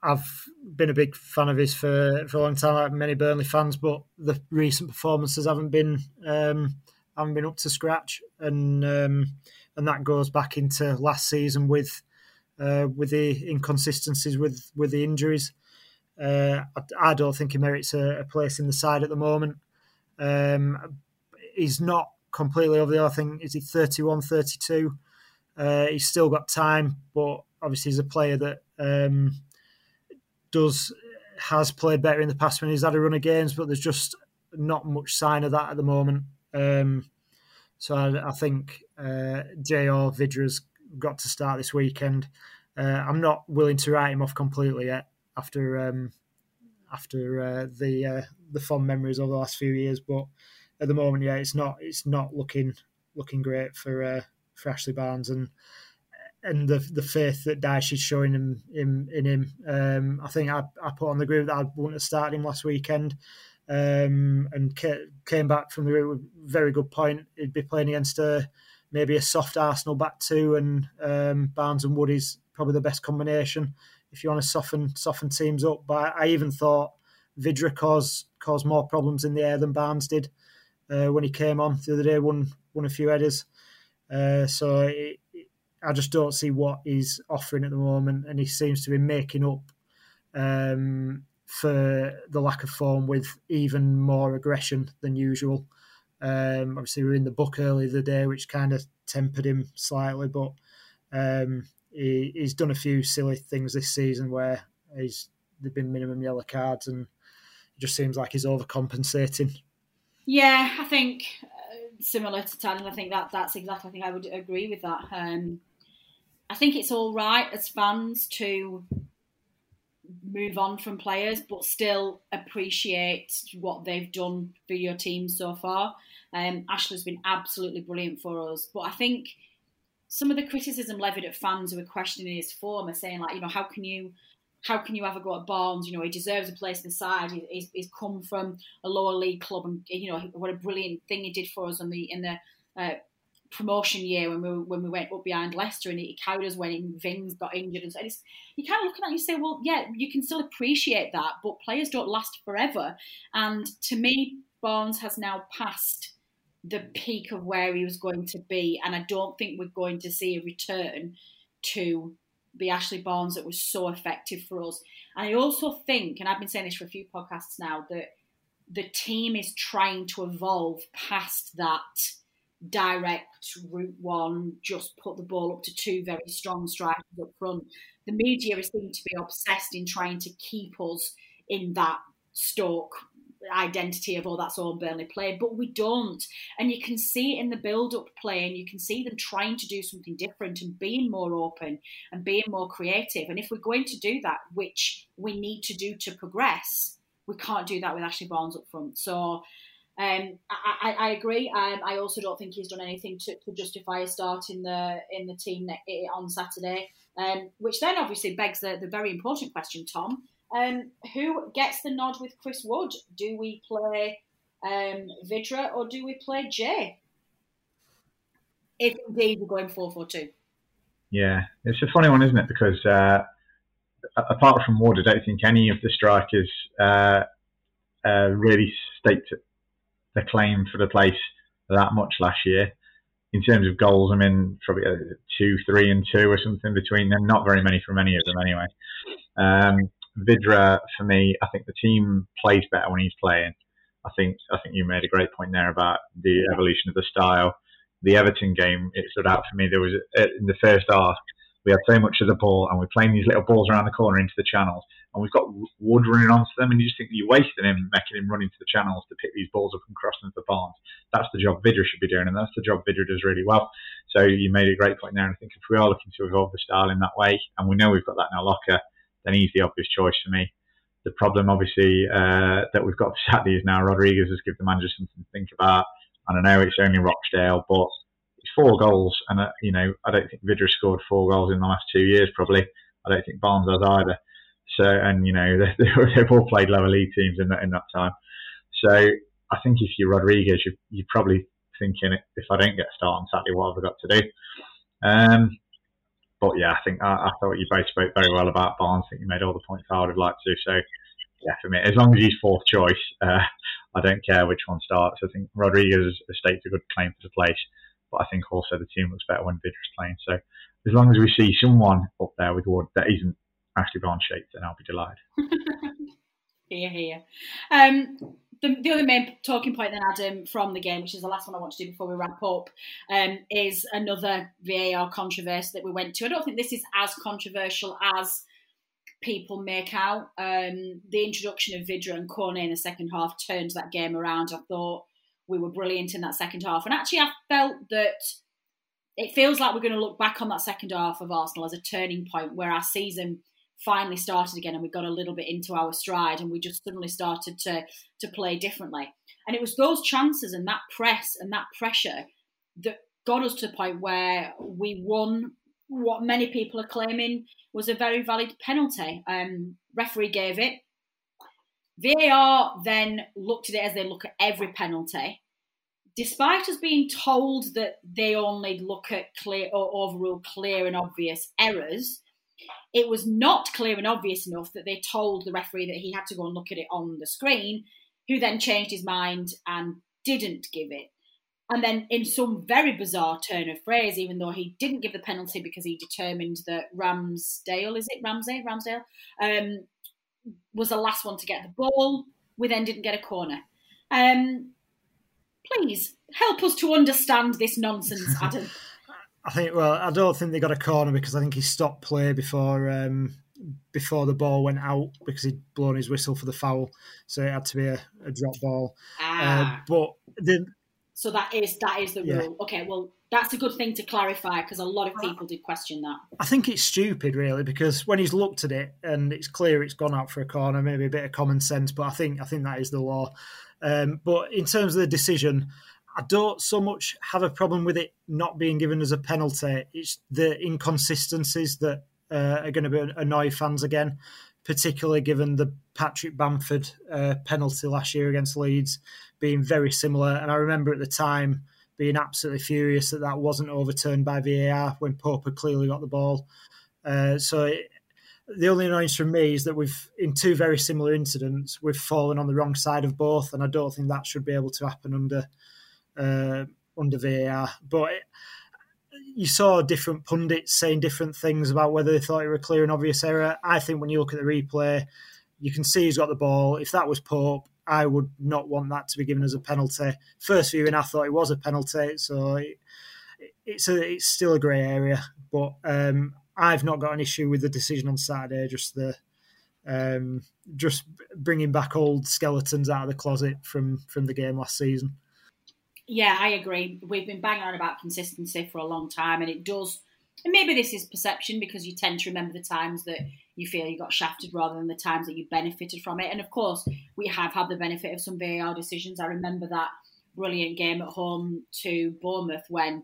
I've been a big fan of his for, for a long time, like many Burnley fans, but the recent performances haven't been um, haven't been up to scratch, and um, and that goes back into last season with uh, with the inconsistencies with with the injuries. Uh, I, I, don't think he merits a, a, place in the side at the moment. Um, he's not completely over the other thing. Is he 31, 32? Uh, he's still got time, but obviously he's a player that um, does has played better in the past when he's had a run of games, but there's just not much sign of that at the moment. Um, so I, I think uh, J.O. Vydra's got to start this weekend. Uh, I'm not willing to write him off completely yet after um, after uh, the uh, the fond memories of the last few years, but at the moment, yeah, it's not it's not looking looking great for uh, for Ashley Barnes and and the the faith that Dyche is showing him in, in him. Um, I think I, I put on the group that I wouldn't have started him last weekend. Um, and came back from the group with very good point. He'd be playing against a maybe a soft Arsenal back two, and um, Barnes and Wood is probably the best combination if you want to soften soften teams up. But I even thought Vydra caused caused more problems in the air than Barnes did uh, when he came on the other day. Won won a few headers. Uh, so it, I just don't see what he's offering at the moment, and he seems to be making up um, for the lack of form with even more aggression than usual. Um, obviously, we were in the book earlier the day, which kind of tempered him slightly, but um, he, he's done a few silly things this season where he's there've been minimum yellow cards, and it just seems like he's overcompensating. Yeah, I think uh, similar to Talon. I think that that's exactly. I think I would agree with that. Um, I think it's all right as fans to move on from players, but still appreciate what they've done for your team so far. Um, Ashley's been absolutely brilliant for us, but I think some of the criticism levied at fans who are questioning his form are saying like, you know, how can you how can you ever go at Barnes? You know, he deserves a place in the side. He, he's, he's, come from a lower league club, and you know what a brilliant thing he did for us on the in the uh, promotion year when we when we went up behind Leicester, and he carried us when Vings got injured. And so you kind of look at that and you say, well, yeah, you can still appreciate that, but players don't last forever. And to me, Barnes has now passed the peak of where he was going to be, and I don't think we're going to see a return to the Ashley Barnes that was so effective for us. And I also think, and I've been saying this for a few podcasts now, that the team is trying to evolve past that direct route one, just put the ball up to two very strong strikers up front. The media seem to be obsessed in trying to keep us in that Stoke identity of, oh, that's all Burnley play, but we don't. And you can see it in the build up play, and you can see them trying to do something different and being more open and being more creative. And if we're going to do that, which we need to do to progress, we can't do that with Ashley Barnes up front. So, um, I, I, agree. Um, I also don't think he's done anything to, to, justify a start in the in the team on Saturday. Um, which then obviously begs the, the very important question, Tom. Um, who gets the nod with Chris Wood? Do we play um, Vydra or do we play Jay? If indeed we're going 4 4 2. Yeah, it's a funny one, isn't it? Because uh, apart from Wood, I don't think any of the strikers uh, uh, really staked the claim for the place that much last year. In terms of goals, I mean, probably two, three, and two or something between them. Not very many from any of them, anyway. Um, Vydra, for me, I think the team plays better when he's playing. I think I think you made a great point there about the evolution of the style. The Everton game, it stood out for me. There was uh, in the first half, we had so much of the ball, and we're playing these little balls around the corner into the channels, and we've got Wood running onto them, and you just think you're wasting him, making him run into the channels to pick these balls up and cross them to the Barnes. That's the job Vydra should be doing, and that's the job Vydra does really well. So you made a great point there, and I think if we are looking to evolve the style in that way, and we know we've got that in our locker, then he's the obvious choice for me. the problem, obviously, uh, that we've got for Saturday is now Rodriguez has given the manager something to think about. And I know it's only Rochdale, but it's four goals, and uh, you know I don't think Vydra scored four goals in the last two years. Probably, I don't think Barnes has either. So, and you know they, they've all played lower league teams in that in that time. So, I think if you're Rodriguez, you, you're probably thinking if I don't get a start on Saturday, what have I got to do? Um, but yeah, I think I, I, thought you both spoke very well about Barnes. I think you made all the points I would have liked to. So yeah, for me, as long as he's fourth choice, uh, I don't care which one starts. I think Rodriguez staked a good claim for the place, but I think also the team looks better when Vydra's playing. So as long as we see someone up there with Wood that isn't Ashley Barnes shaped, then I'll be delighted. here, here. Um, the, the other main talking point then, Adam, from the game, which is the last one I want to do before we wrap up, um, is another VAR controversy that we went to. I don't think this is as controversial as people make out. Um, the introduction of Vydra and Cornet in the second half turned that game around. I thought we were brilliant in that second half. And actually, I felt that it feels like we're going to look back on that second half of Arsenal as a turning point where our season – finally started again and we got a little bit into our stride and we just suddenly started to to play differently. And it was those chances and that press and that pressure that got us to the point where we won what many people are claiming was a very valid penalty. Um, referee gave it. VAR then looked at it as they look at every penalty. Despite us being told that they only look at clear or overrule clear and obvious errors, it was not clear and obvious enough that they told the referee that he had to go and look at it on the screen, who then changed his mind and didn't give it. And then, in some very bizarre turn of phrase, even though he didn't give the penalty because he determined that Ramsdale, is it Ramsey, Ramsdale, um, was the last one to get the ball, we then didn't get a corner. Um, please help us to understand this nonsense, Adam. I think. Well, I don't think they got a corner because I think he stopped play before um, before the ball went out because he'd blown his whistle for the foul, so it had to be a, a drop ball. Uh, ah. Uh, but the, so that is that is the yeah. rule. Okay, well that's a good thing to clarify because a lot of people did question that. I think it's stupid, really, because when he's looked at it and it's clear it's gone out for a corner, maybe a bit of common sense, but I think I think that is the law. Um, but in terms of the decision, I don't so much have a problem with it not being given as a penalty. It's the inconsistencies that uh, are going to annoy fans again, particularly given the Patrick Bamford uh, penalty last year against Leeds being very similar. And I remember at the time being absolutely furious that that wasn't overturned by VAR when Pope had clearly got the ball. Uh, so it, the only annoyance from me is that we've, in two very similar incidents, we've fallen on the wrong side of both, and I don't think that should be able to happen under uh, under VAR. But it, you saw different pundits saying different things about whether they thought it were a clear and obvious error. I think when you look at the replay, you can see he's got the ball. If that was Pope, I would not want that to be given as a penalty. First viewing, I thought it was a penalty, so it, it's a it's still a grey area. But um, I've not got an issue with the decision on Saturday. Just the um, just bringing back old skeletons out of the closet from from the game last season. Yeah, I agree. We've been banging on about consistency for a long time, and it does. And maybe this is perception because you tend to remember the times that you feel you got shafted rather than the times that you benefited from it. And of course, we have had the benefit of some VAR decisions. I remember that brilliant game at home to Bournemouth when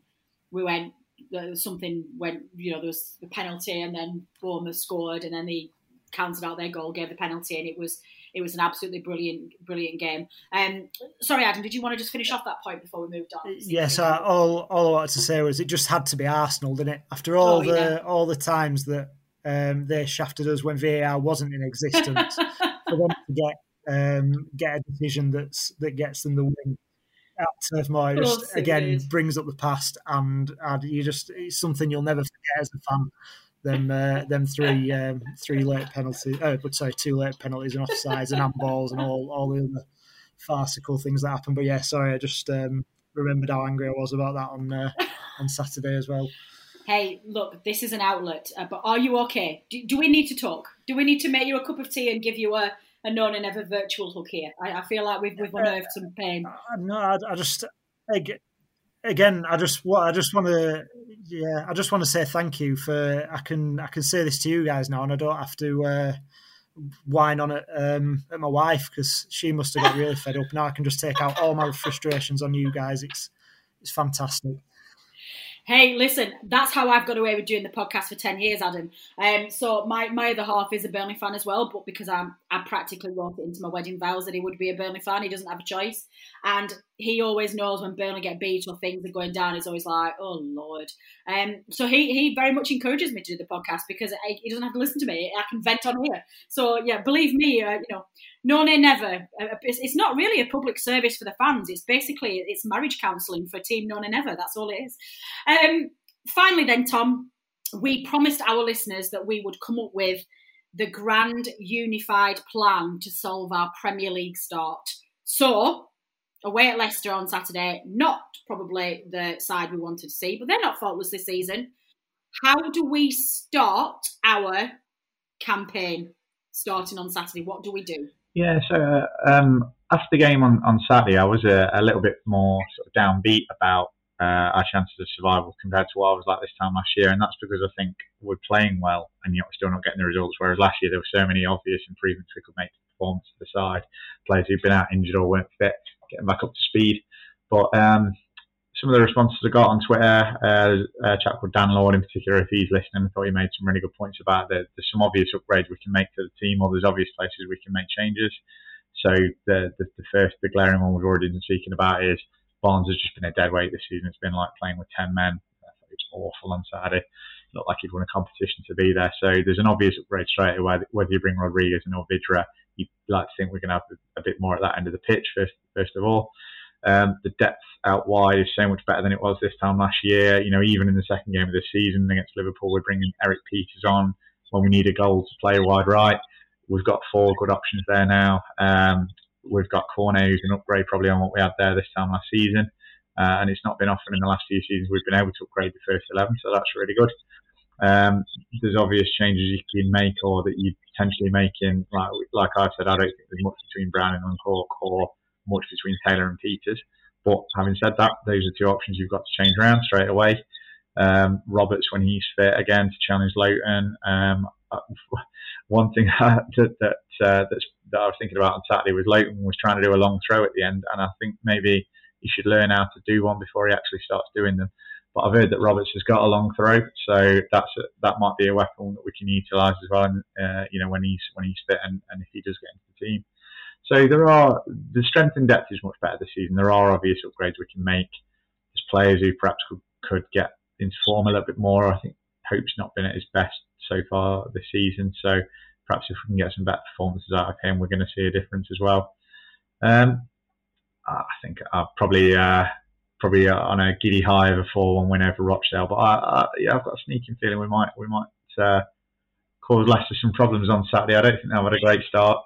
we went uh, something went you know there was the penalty and then Bournemouth scored and then they counted out their goal, gave the penalty, and it was it was an absolutely brilliant, brilliant game. Um, sorry, Adam, did you want to just finish off that point before we moved on? Yes, all all I wanted to say was it just had to be Arsenal, didn't it? After all oh, the yeah. all the times that um, they shafted us when VAR wasn't in existence, for them to get um, get a decision that's that gets them the win at Turf Moor just again brings up the past, and, and you just it's something you'll never forget as a fan them uh, them three um, three late penalties. Oh, but sorry, two late penalties and offsides and handballs and all all the other farcical things that happen. But yeah, sorry, I just um, remembered how angry I was about that on uh, on Saturday as well. Hey, look, this is an outlet, uh, but are you okay? Do, do, we need to talk? Do we need to make you a cup of tea and give you a, a No Nay Never virtual hook here? I, I feel like we've, we've unearthed some pain. Uh, no, I, I just I get, again, I just what I just want to yeah, I just want to say thank you for I can I can say this to you guys now, and I don't have to uh, whine on it um, at my wife because she must have got really fed up. Now I can just take out all my frustrations on you guys. It's it's fantastic. Hey, listen, that's how I've got away with doing the podcast for 10 years, Adam. Um, so my, my other half is a Burnley fan as well, but because I'm, I practically wrote it into my wedding vows that he would be a Burnley fan, he doesn't have a choice. And he always knows when Burnley get beat or things are going down, he's always like, oh, Lord. Um, so he, he very much encourages me to do the podcast because I, he doesn't have to listen to me. I can vent on here. So, yeah, believe me, uh, you know, no nay never uh, it's, it's, not really a public service for the fans it's basically it's marriage counselling for team no nay never that's all it is um, finally then tom we promised our listeners that we would come up with the grand unified plan to solve our premier league start so away at leicester on saturday not probably the side we wanted to see but they're not faultless this season. How do we start our campaign starting on saturday? What do we do? Yeah, so uh, um, after the game on, on Saturday, I was a, a little bit more sort of downbeat about uh, our chances of survival compared to what I was like this time last year, and that's because I think we're playing well and yet we're still not getting the results. Whereas last year there were so many obvious improvements we could make to the performance of the side, players who've been out injured or weren't fit, getting back up to speed. But um, some of the responses I got on Twitter, uh, a chap called Dan Lord in particular, if he's listening, I thought he made some really good points about that. There's some obvious upgrades we can make to the team, or there's obvious places we can make changes. So the the, the first, the glaring one we've already been speaking about is Barnes has just been a dead weight this season. It's been like playing with ten men. It's awful on Saturday. Not like he'd won a competition to be there. So there's an obvious upgrade straight away. Whether you bring Rodriguez and or Vydra, you'd like to think we're going to have a, bit more at that end of the pitch first, first of all. Um, the depth out wide is so much better than it was this time last year. You know, even in the second game of the season against Liverpool, we're bringing Erik Pieters on when we need a goal to play wide right. We've got four good options there now. Um, we've got Cornet, who's an upgrade probably on what we had there this time last season. Uh, and it's not been often in the last few seasons we've been able to upgrade the first 11, so that's really good. Um, there's obvious changes you can make or that you potentially make in, like, like I said, I don't think there's much between Brownhill and Cork or much between Taylor and Pieters. But having said that, those are two options you've got to change around straight away. Um, Roberts, when he's fit again, to challenge Lowton. Um, one thing that that, uh, that I was thinking about on Saturday was Lowton was trying to do a long throw at the end, and I think maybe he should learn how to do one before he actually starts doing them. But I've heard that Roberts has got a long throw, so that's a, that might be a weapon that we can utilise as well. Uh, you know, when he's when he's fit and, and if he does get into the team. So there are the strength and depth is much better this season. There are obvious upgrades we can make. There's players who perhaps could, could get into form a little bit more. I think Pope's not been at his best so far this season. So perhaps if we can get some better performances out of him, we're going to see a difference as well. Um, I think I'll probably uh, probably on a giddy high of a four-one win over Rochdale, but I, I, yeah, I've got a sneaking feeling we might we might uh, cause Leicester some problems on Saturday. I don't think they've had a great start.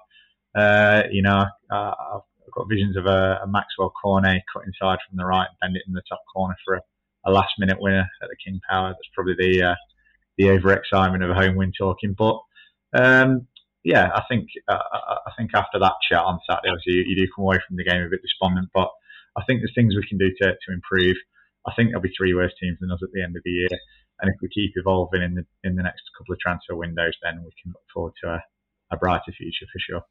Uh, you know, uh, I've got visions of a, a, Maxwell Cornet cut inside from the right, bend it in the top corner for a, a last minute winner at the King Power. That's probably the uh, the overexcitement of a home win talking. But um, yeah, I think uh, I think after that chat on Saturday, obviously you, you, do come away from the game a bit despondent. But I think there's things we can do to, to improve. I think there'll be three worse teams than us at the end of the year. And if we keep evolving in the in the next couple of transfer windows, then we can look forward to a, a brighter future for sure.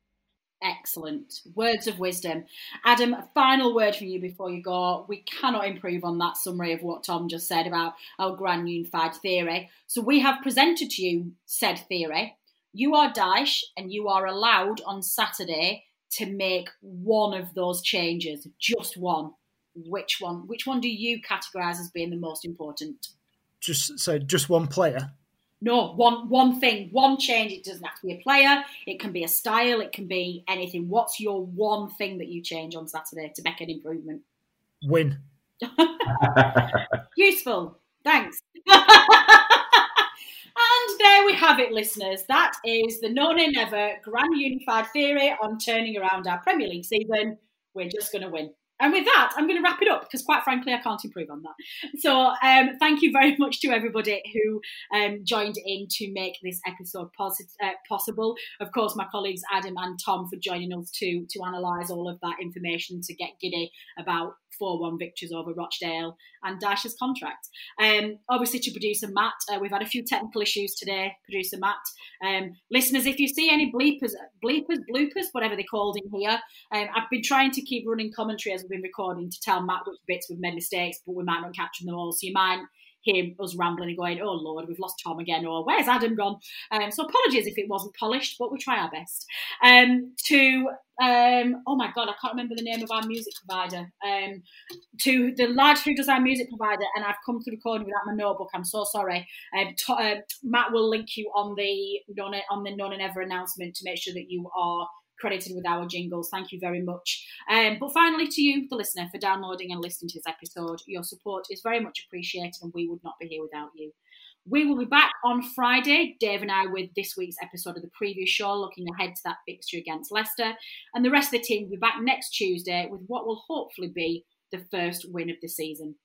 Excellent. Words of wisdom. Adam, a final word from you before you go. We cannot improve on that summary of what Tom just said about our grand unified theory. So we have presented to you said theory. You are Dyche and you are allowed on Saturday to make one of those changes, just one. Which one? Which one do you categorise as being the most important? Just so just one player. No, one one thing, one change. It doesn't have to be a player. It can be a style. It can be anything. What's your one thing that you change on Saturday to make an improvement? Win. Useful. Thanks. there we have it, listeners. That is the No Nay Never Grand Unified Theory on turning around our Premier League season. We're just going to win. and with that, I'm going to wrap it up because, quite frankly, I can't improve on that. So, um, thank you very much to everybody who um, joined in to make this episode uh, possible. Of course, my colleagues Adam and Tom for joining us to to analyse all of that information to get giddy about 4 1 victories over Rochdale and Dyche's contract. Um, obviously, to producer Matt, uh, we've had a few technical issues today. Producer Matt, um, listeners, if you see any bleepers, bleepers, bloopers, whatever they're called in here, um, I've been trying to keep running commentary as we've been recording to tell Matt which bits we've made mistakes, but we might not catch them all. So you might hear us rambling and going, oh Lord, we've lost Tom again, or where's Adam gone? Um, so apologies if it wasn't polished, but we try our best. Um, to, um, oh my God, I can't remember the name of our music provider. Um, to the lad who does our music provider, and I've come to recording without my notebook, I'm so sorry. Um, to, uh, Matt will link you on the, on the No Nay Never announcement to make sure that you are credited with our jingles. Thank you very much. Um, but finally, to you, the listener, for downloading and listening to this episode, your support is very much appreciated, and we would not be here without you. We will be back on Friday, Dave and I, with this week's episode of the previous show, looking ahead to that fixture against Leicester. And the rest of the team will be back next Tuesday with what will hopefully be the first win of the season.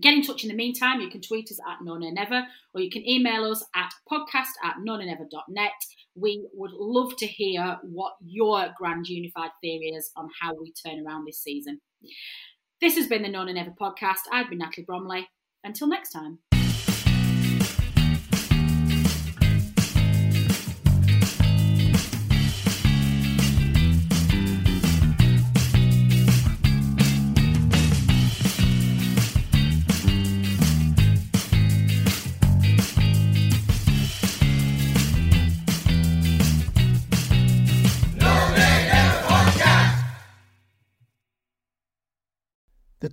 Get in touch in the meantime. You can tweet us at No Nay Never, or you can email us at podcast at noneandever.net. We would love to hear what your grand unified theory is on how we turn around this season. This has been the No Nay Never podcast. I've been Natalie Bromley. Until next time.